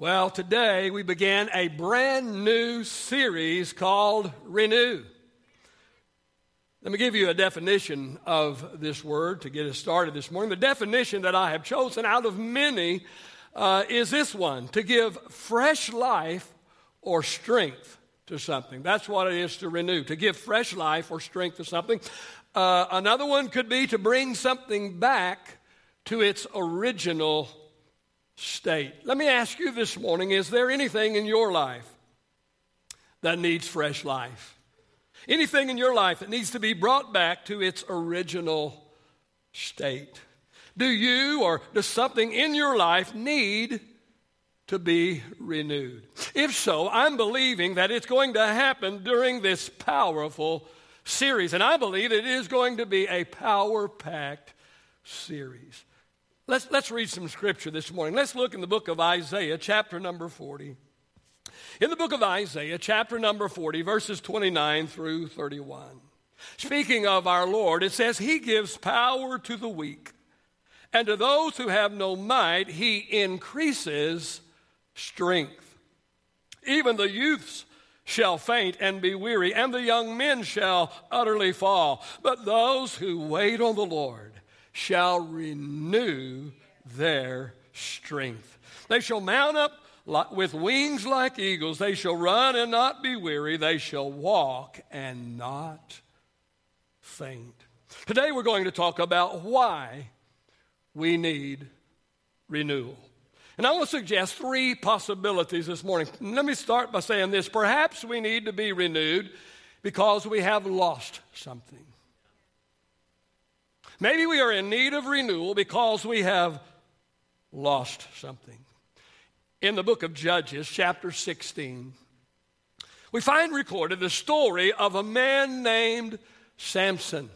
Well, today we began a brand new series called Renew. Let me give you a definition of this word to get us started this morning. The definition that I have chosen out of many uh, is this one to give fresh life or strength to something. That's what it is to renew, to give fresh life or strength to something. Uh, another one could be to bring something back to its original state. Let me ask you this morning is there anything in your life that needs fresh life? Anything in your life that needs to be brought back to its original state? Do you or does something in your life need to be renewed? If so, I'm believing that it's going to happen during this powerful series. And I believe it is going to be a power packed series. Let's, let's read some scripture this morning. Let's look in the book of Isaiah, chapter number 40. In the book of Isaiah, chapter number 40, verses 29 through 31. Speaking of our Lord, it says, He gives power to the weak, and to those who have no might, He increases strength. Even the youths shall faint and be weary, and the young men shall utterly fall. But those who wait on the Lord, shall renew their strength. They shall mount up with wings like eagles. They shall run and not be weary. They shall walk and not faint. Today we're going to talk about why we need renewal. And I want to suggest three possibilities this morning. Let me start by saying this. Perhaps we need to be renewed because we have lost something. Maybe we are in need of renewal because we have lost something. In the book of Judges, chapter 16, we find recorded the story of a man named Samson.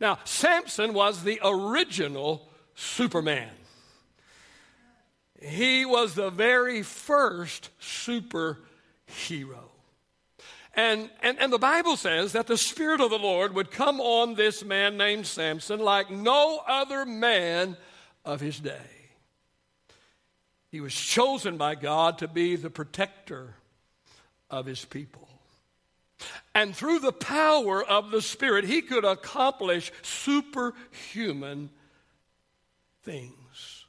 Now, Samson was the original Superman. He was the very first superhero. And, and, and the Bible says that the Spirit of the Lord would come on this man named Samson like no other man of his day. He was chosen by God to be the protector of his people. And through the power of the Spirit, he could accomplish superhuman things.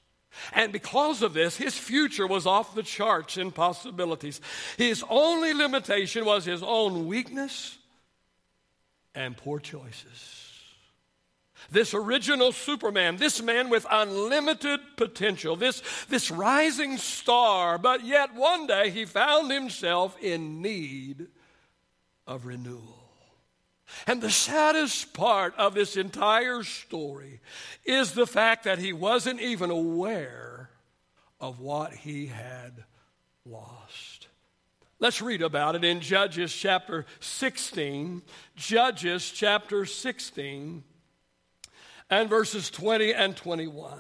And because of this, his future was off the charts in possibilities. His only limitation was his own weakness and poor choices. This original Superman, this man with unlimited potential, this, this rising star, but yet one day he found himself in need of renewal. And the saddest part of this entire story is the fact that he wasn't even aware of what he had lost. Let's read about it in Judges chapter 16. Judges chapter 16 and verses 20 and 21.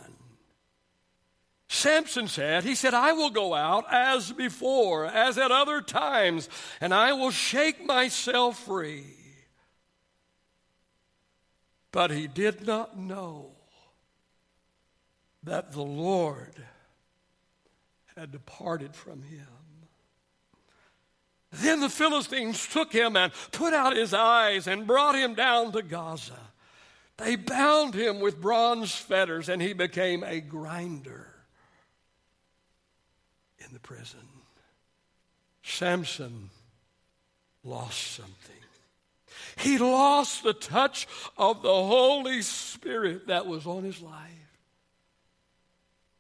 Samson said, He said, I will go out as before, as at other times, and I will shake myself free. But he did not know that the Lord had departed from him. Then the Philistines took him and put out his eyes and brought him down to Gaza. They bound him with bronze fetters, and he became a grinder in the prison. Samson lost something. He lost the touch of the Holy Spirit that was on his life.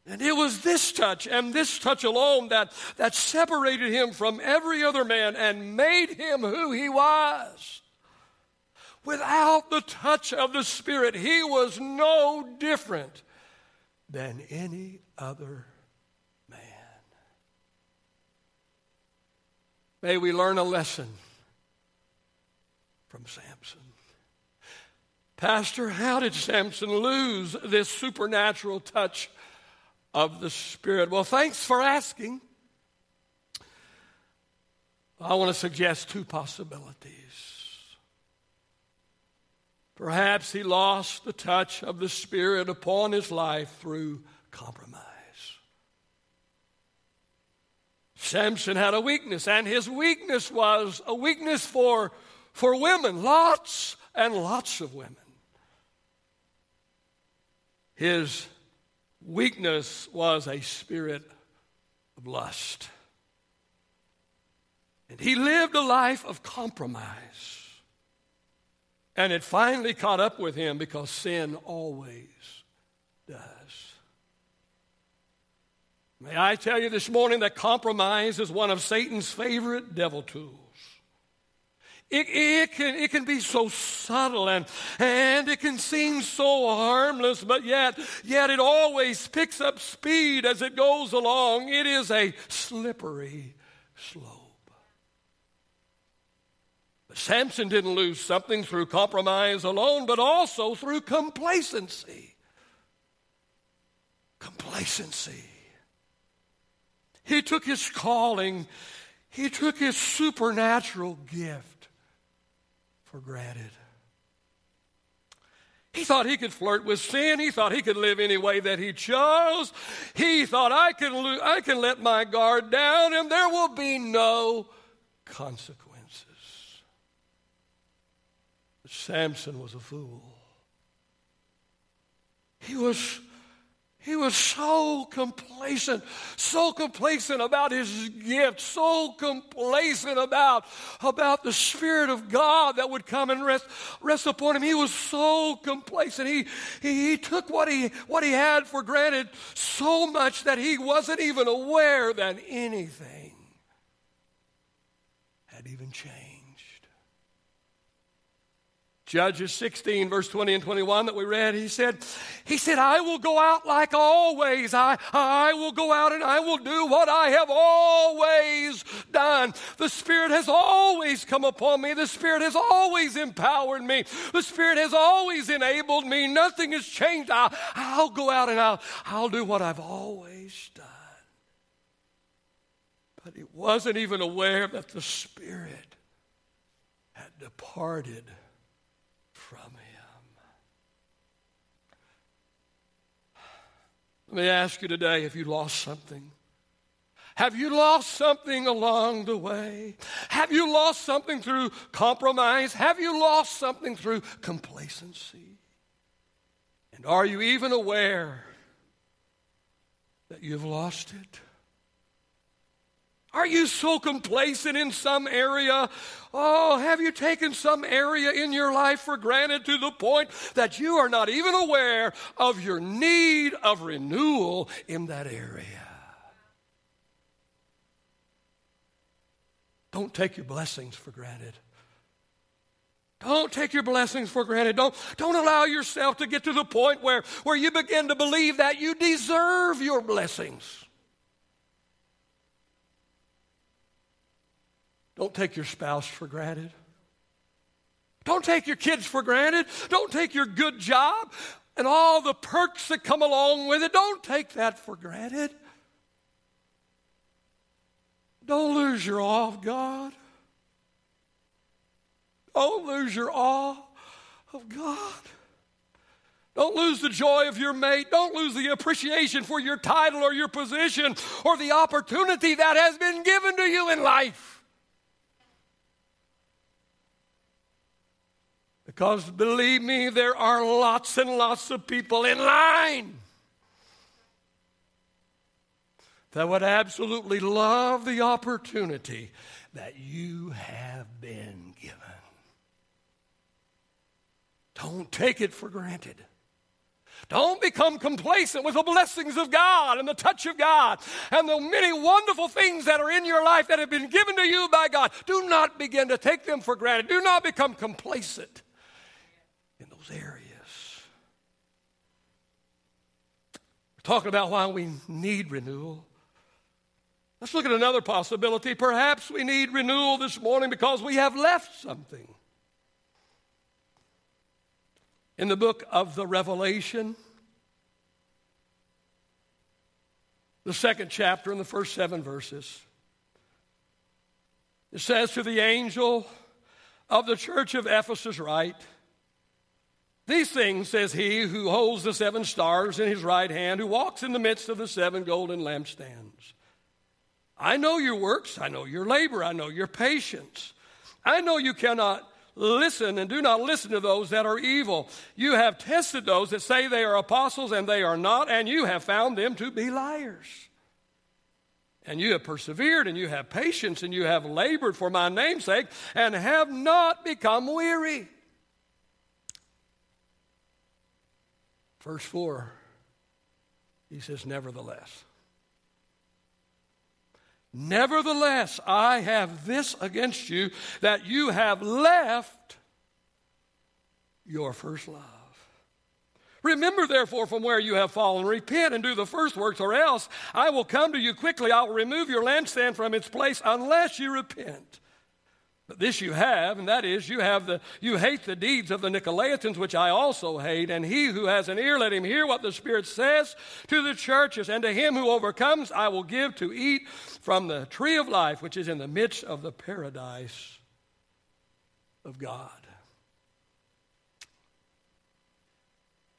And it was this touch and this touch alone that, that separated him from every other man and made him who he was. Without the touch of the Spirit, he was no different than any other man. May we learn a lesson from Samson. Pastor, how did Samson lose this supernatural touch of the Spirit? Well, thanks for asking. I want to suggest two possibilities. Perhaps he lost the touch of the Spirit upon his life through compromise. Samson had a weakness, and his weakness was a weakness for, for women, lots and lots of women. His weakness was a spirit of lust. And he lived a life of compromise. And it finally caught up with him because sin always does. May I tell you this morning that compromise is one of Satan's favorite devil tools. It, it, can, it can be so subtle and, and it can seem so harmless, but yet, yet it always picks up speed as it goes along. It is a slippery slope. But Samson didn't lose something through compromise alone, but also through complacency. Complacency. He took his calling, he took his supernatural gift for granted. He thought he could flirt with sin. He thought he could live any way that he chose. He thought, I can, lo- I can let my guard down and there will be no consequences. But Samson was a fool. He was he was so complacent, so complacent about his gift, so complacent about, about the Spirit of God that would come and rest, rest upon him. He was so complacent. He, he, he took what he, what he had for granted so much that he wasn't even aware that anything had even changed. Judges 16, verse 20 and 21 that we read, he said, He said, I will go out like always. I, I will go out and I will do what I have always done. The Spirit has always come upon me. The Spirit has always empowered me. The Spirit has always enabled me. Nothing has changed. I'll, I'll go out and I'll, I'll do what I've always done. But he wasn't even aware that the Spirit had departed from him. Let me ask you today if you lost something. Have you lost something along the way? Have you lost something through compromise? Have you lost something through complacency? And are you even aware that you've lost it? Are you so complacent in some area? Oh, have you taken some area in your life for granted to the point that you are not even aware of your need of renewal in that area? Don't take your blessings for granted. Don't take your blessings for granted. Don't, don't allow yourself to get to the point where, where you begin to believe that you deserve your blessings. Don't take your spouse for granted. Don't take your kids for granted. Don't take your good job and all the perks that come along with it. Don't take that for granted. Don't lose your awe of God. Don't lose your awe of God. Don't lose the joy of your mate. Don't lose the appreciation for your title or your position or the opportunity that has been given to you in life. Because believe me, there are lots and lots of people in line that would absolutely love the opportunity that you have been given. Don't take it for granted. Don't become complacent with the blessings of God and the touch of God and the many wonderful things that are in your life that have been given to you by God. Do not begin to take them for granted. Do not become complacent those areas. We're talking about why we need renewal. Let's look at another possibility. Perhaps we need renewal this morning because we have left something. In the book of the Revelation, the second chapter, in the first seven verses, it says to the angel of the church of Ephesus, write, these things says he who holds the seven stars in his right hand, who walks in the midst of the seven golden lampstands. I know your works, I know your labor, I know your patience. I know you cannot listen and do not listen to those that are evil. You have tested those that say they are apostles and they are not, and you have found them to be liars. And you have persevered and you have patience and you have labored for my name's sake and have not become weary. Verse 4, he says, Nevertheless. Nevertheless, I have this against you that you have left your first love. Remember, therefore, from where you have fallen, repent and do the first works, or else I will come to you quickly. I will remove your lampstand from its place unless you repent. This you have, and that is, you have the you hate the deeds of the Nicolaitans, which I also hate. And he who has an ear, let him hear what the Spirit says to the churches. And to him who overcomes, I will give to eat from the tree of life, which is in the midst of the paradise of God.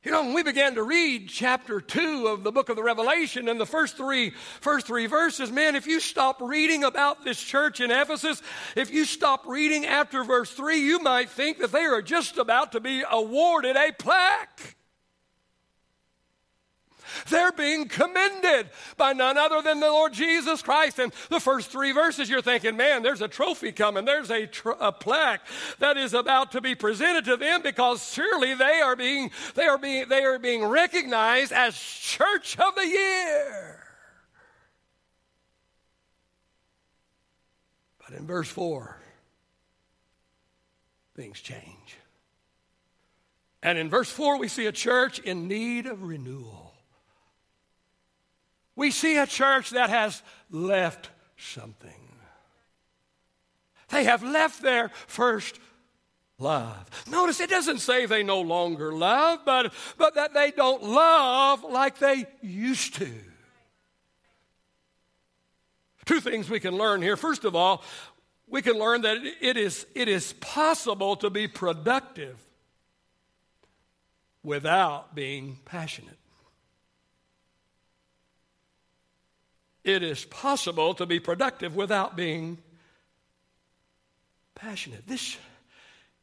You know, when we began to read chapter 2 of the book of the Revelation and the first three, first three verses, man, if you stop reading about this church in Ephesus, if you stop reading after verse 3, you might think that they are just about to be awarded a plaque. They're being commended by none other than the Lord Jesus Christ. And the first three verses, you're thinking, man, there's a trophy coming. There's a, tr- a plaque that is about to be presented to them because surely they are being, they are being, they are being recognized as Church of the Year. But in verse 4, things change. And in verse 4, we see a church in need of renewal. We see a church that has left something. They have left their first love. Notice it doesn't say they no longer love, but, but that they don't love like they used to. Two things we can learn here. First of all, we can learn that it is, it is possible to be productive without being passionate. It is possible to be productive without being passionate. This,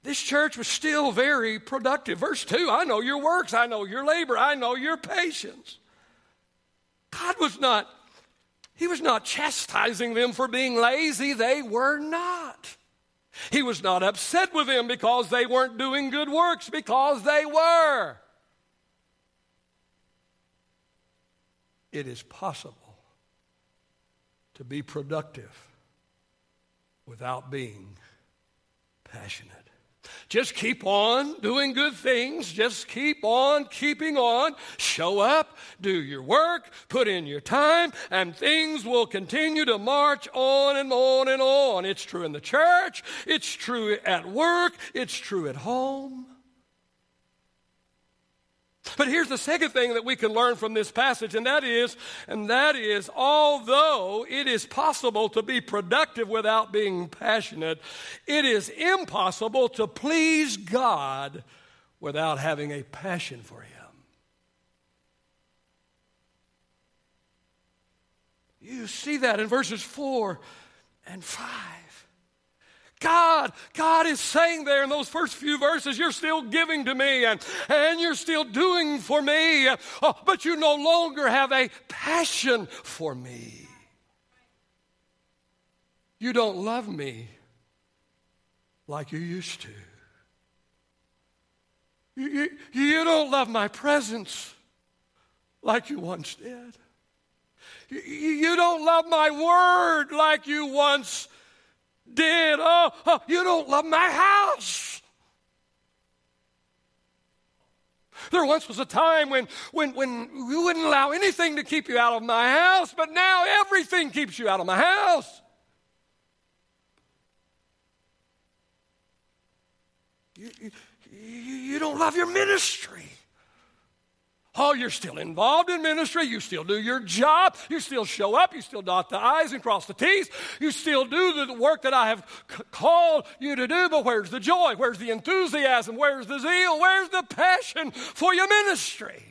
this church was still very productive. Verse 2 I know your works, I know your labor, I know your patience. God was not, He was not chastising them for being lazy. They were not. He was not upset with them because they weren't doing good works, because they were. It is possible to be productive without being passionate. Just keep on doing good things. Just keep on keeping on. Show up, do your work, put in your time, and things will continue to march on and on and on. It's true in the church, it's true at work, it's true at home. But here's the second thing that we can learn from this passage, and that is, and that is, although it is possible to be productive without being passionate, it is impossible to please God without having a passion for Him. You see that in verses 4 and 5. God, God is saying there in those first few verses, you're still giving to me and, and you're still doing for me, oh, but you no longer have a passion for me. You don't love me like you used to. You, you, you don't love my presence like you once did. You, you don't love my word like you once did. Oh, oh, you don't love my house. There once was a time when, when, when you wouldn't allow anything to keep you out of my house, but now everything keeps you out of my house. You, you, you don't love your ministry. Oh, you're still involved in ministry. You still do your job. You still show up. You still dot the I's and cross the T's. You still do the work that I have c- called you to do. But where's the joy? Where's the enthusiasm? Where's the zeal? Where's the passion for your ministry?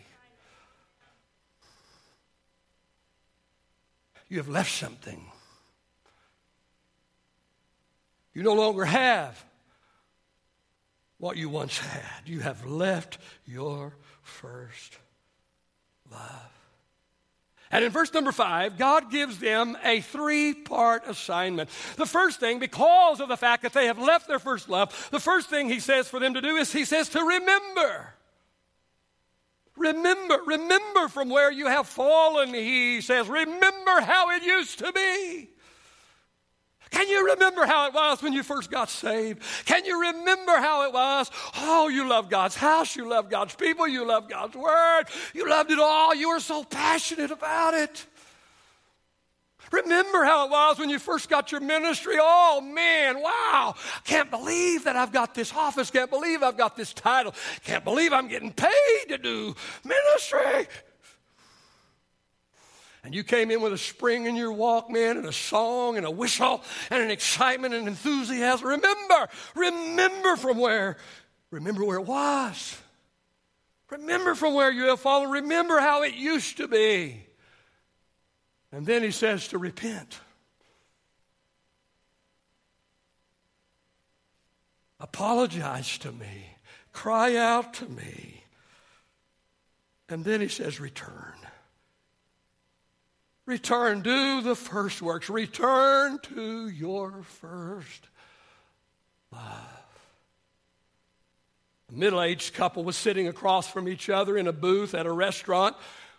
You have left something You no longer have what you once had. You have left your first love. And in verse number five, God gives them a three part assignment. The first thing, because of the fact that they have left their first love, the first thing He says for them to do is He says to remember. Remember, remember from where you have fallen, He says. Remember how it used to be. Can you remember how it was when you first got saved? Can you remember how it was? Oh, you loved God's house, you loved God's people, you loved God's word, you loved it all. You were so passionate about it. Remember how it was when you first got your ministry? Oh man, wow. I can't believe that I've got this office. Can't believe I've got this title. Can't believe I'm getting paid to do ministry. And you came in with a spring in your walk, man, and a song and a whistle and an excitement and enthusiasm. Remember, remember from where, remember where it was. Remember from where you have fallen. Remember how it used to be. And then he says to repent. Apologize to me. Cry out to me. And then he says, return. Return, do the first works. Return to your first love. A middle aged couple was sitting across from each other in a booth at a restaurant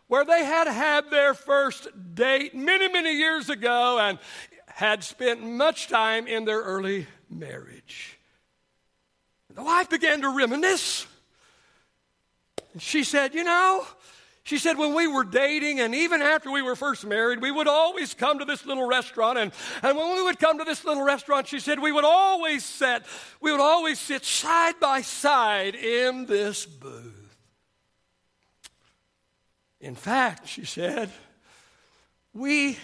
where they had had their first date many, many years ago and had spent much time in their early marriage. The wife began to reminisce. She said, You know, she said, when we were dating and even after we were first married, we would always come to this little restaurant. And, and when we would come to this little restaurant, she said, we would always sit, we would always sit side by side in this booth. In fact, she said, we,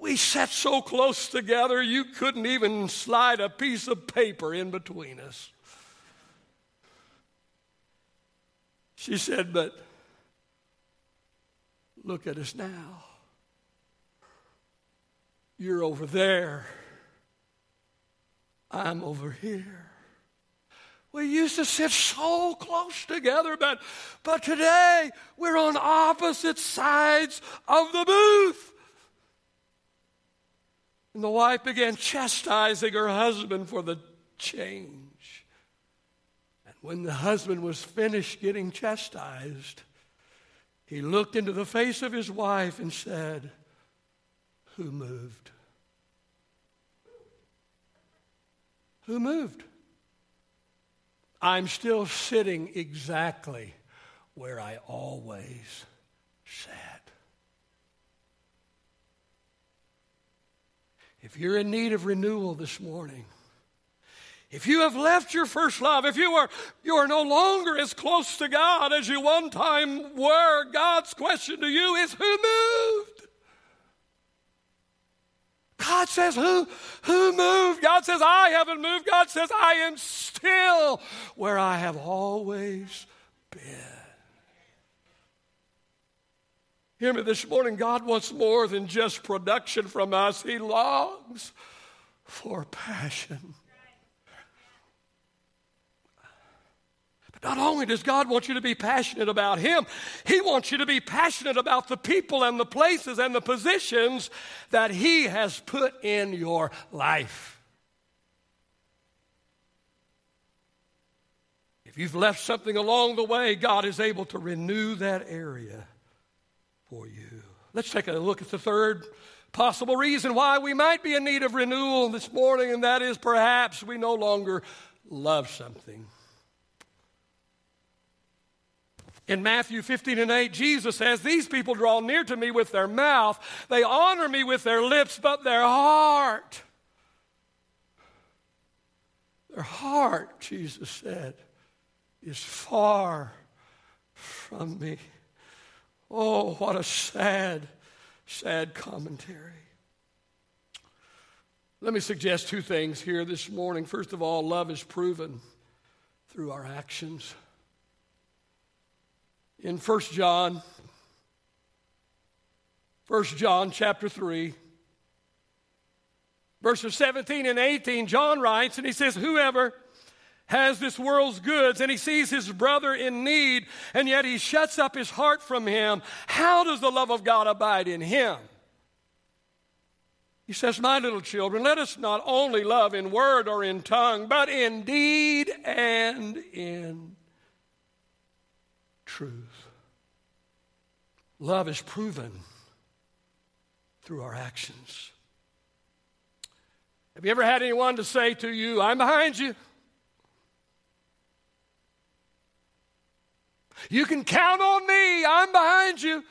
we sat so close together you couldn't even slide a piece of paper in between us. She said, but Look at us now. You're over there. I'm over here. We used to sit so close together, but, but today we're on opposite sides of the booth. And the wife began chastising her husband for the change. And when the husband was finished getting chastised, he looked into the face of his wife and said, Who moved? Who moved? I'm still sitting exactly where I always sat. If you're in need of renewal this morning, if you have left your first love, if you are, you are no longer as close to God as you one time were, God's question to you is who moved? God says, who, who moved? God says, I haven't moved. God says, I am still where I have always been. Hear me this morning. God wants more than just production from us, He longs for passion. Not only does God want you to be passionate about Him, He wants you to be passionate about the people and the places and the positions that He has put in your life. If you've left something along the way, God is able to renew that area for you. Let's take a look at the third possible reason why we might be in need of renewal this morning, and that is perhaps we no longer love something. In Matthew 15 and 8, Jesus says, These people draw near to me with their mouth, they honor me with their lips, but their heart, their heart, Jesus said, is far from me. Oh, what a sad, sad commentary. Let me suggest two things here this morning. First of all, love is proven through our actions in 1 John, 1 John chapter 3. Verses 17 and 18, John writes, and he says, Whoever has this world's goods and he sees his brother in need, and yet he shuts up his heart from him, how does the love of God abide in him? He says, My little children, let us not only love in word or in tongue, but in deed and in truth. Love is proven through our actions. Have you ever had anyone to say to you, I'm behind you? You can count on me, I'm behind you.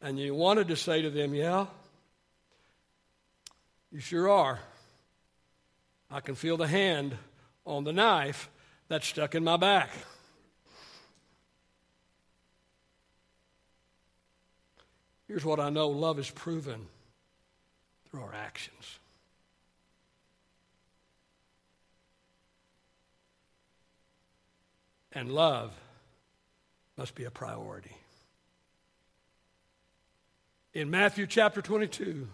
And you wanted to say to them, Yeah, you sure are. I can feel the hand on the knife that's stuck in my back. Here's what I know love is proven through our actions. And love must be a priority. In Matthew chapter 22,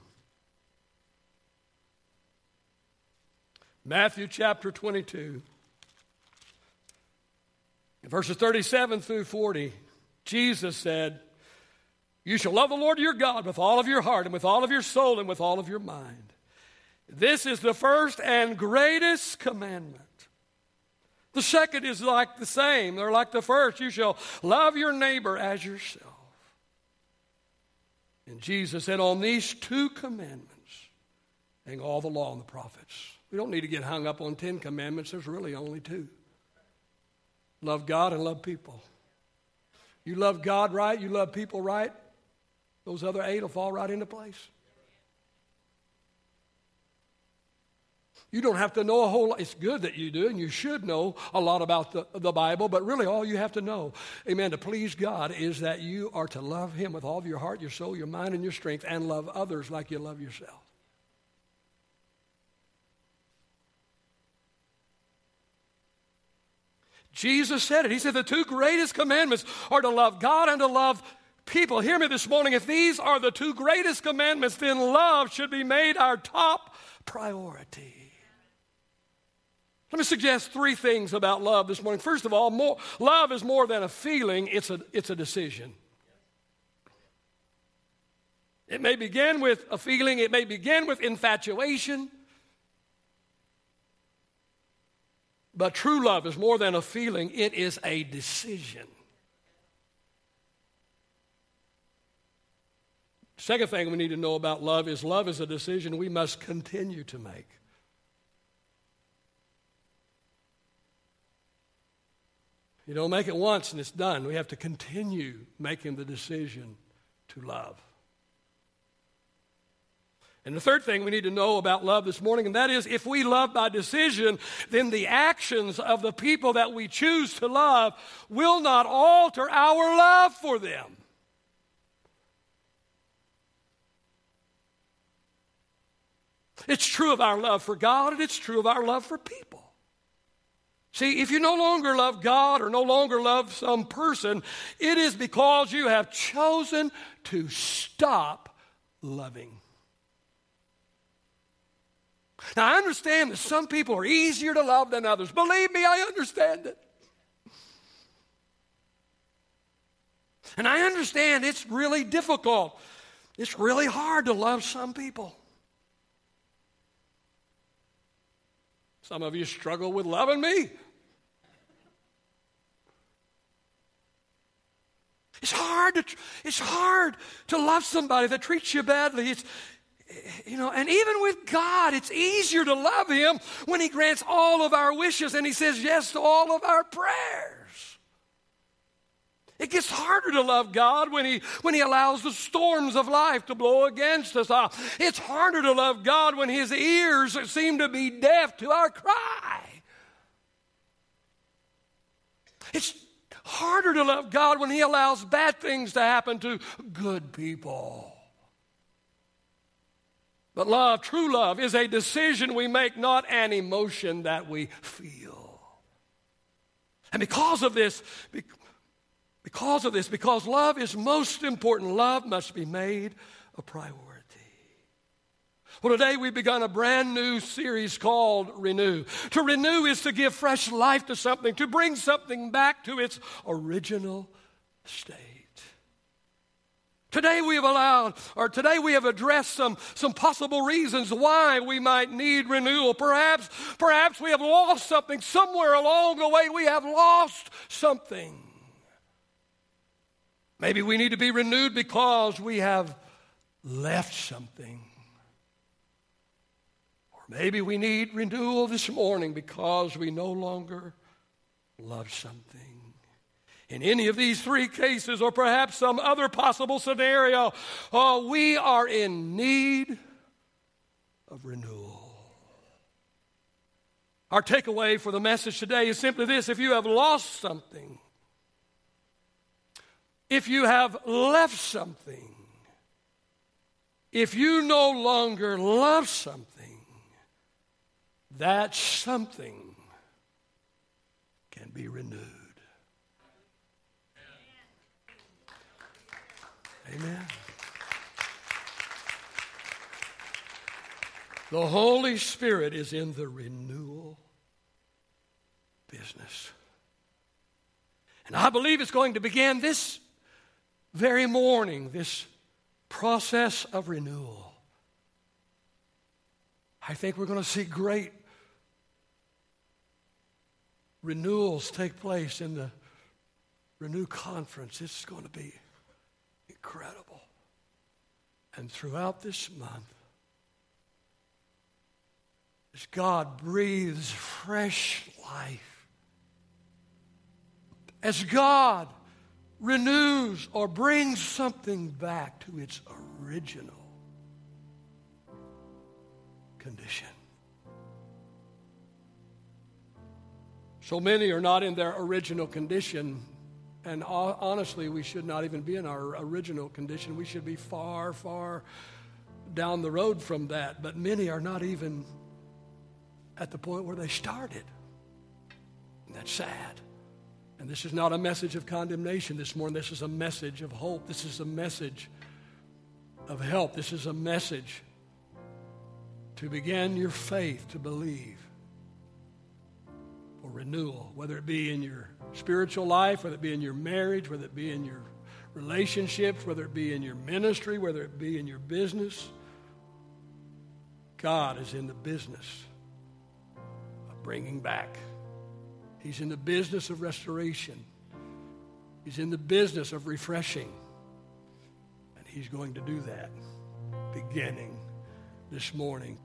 Matthew chapter 22, verses 37 through 40, Jesus said, you shall love the Lord your God with all of your heart and with all of your soul and with all of your mind. This is the first and greatest commandment. The second is like the same. They're like the first. You shall love your neighbor as yourself. And Jesus said, On these two commandments hang all the law and the prophets. We don't need to get hung up on ten commandments. There's really only two love God and love people. You love God right, you love people right, those other eight will fall right into place. You don't have to know a whole lot. It's good that you do, and you should know a lot about the, the Bible, but really all you have to know, amen, to please God is that you are to love Him with all of your heart, your soul, your mind, and your strength, and love others like you love yourself. Jesus said it. He said the two greatest commandments are to love God and to love people, hear me this morning. If these are the two greatest commandments, then love should be made our top priority. Let me suggest three things about love this morning. First of all, more, love is more than a feeling, it's a, it's a decision. It may begin with a feeling, it may begin with infatuation. But true love is more than a feeling, it is a decision. Second thing we need to know about love is love is a decision we must continue to make. You don't make it once and it's done. We have to continue making the decision to love. And the third thing we need to know about love this morning, and that is if we love by decision, then the actions of the people that we choose to love will not alter our love for them. It's true of our love for God and it's true of our love for people. See, if you no longer love God or no longer love some person, it is because you have chosen to stop loving. Now, I understand that some people are easier to love than others. Believe me, I understand it. And I understand it's really difficult. It's really hard to love some people. Some of you struggle with loving me. It's hard to, it's hard to love somebody that treats you badly. It's, you know, and even with God, it's easier to love Him when He grants all of our wishes and He says yes to all of our prayers. It gets harder to love God when he, when he allows the storms of life to blow against us. Uh, it's harder to love God when His ears seem to be deaf to our cry. It's harder to love God when He allows bad things to happen to good people. But love, true love, is a decision we make, not an emotion that we feel. And because of this, because of this, because love is most important, love must be made a priority. Well, today we've begun a brand new series called Renew. To renew is to give fresh life to something, to bring something back to its original state. Today we have allowed, or today we have addressed some, some possible reasons why we might need renewal. Perhaps, perhaps we have lost something. Somewhere along the way we have lost something. Maybe we need to be renewed because we have left something. Or maybe we need renewal this morning because we no longer love something in any of these three cases, or perhaps some other possible scenario, oh, we are in need of renewal. Our takeaway for the message today is simply this if you have lost something, if you have left something, if you no longer love something, that something can be renewed. Amen. The Holy Spirit is in the renewal business. And I believe it's going to begin this very morning, this process of renewal. I think we're going to see great renewals take place in the Renew Conference. It's going to be incredible. And throughout this month, as God breathes fresh life, as God renews or brings something back to its original condition. So many are not in their original condition and honestly, we should not even be in our original condition. We should be far, far down the road from that. But many are not even at the point where they started. And that's sad. And this is not a message of condemnation this morning. This is a message of hope. This is a message of help. This is a message to begin your faith to believe for renewal, whether it be in your spiritual life, whether it be in your marriage, whether it be in your relationships, whether it be in your ministry, whether it be in your business. God is in the business of bringing back. He's in the business of restoration. He's in the business of refreshing. And He's going to do that beginning this morning.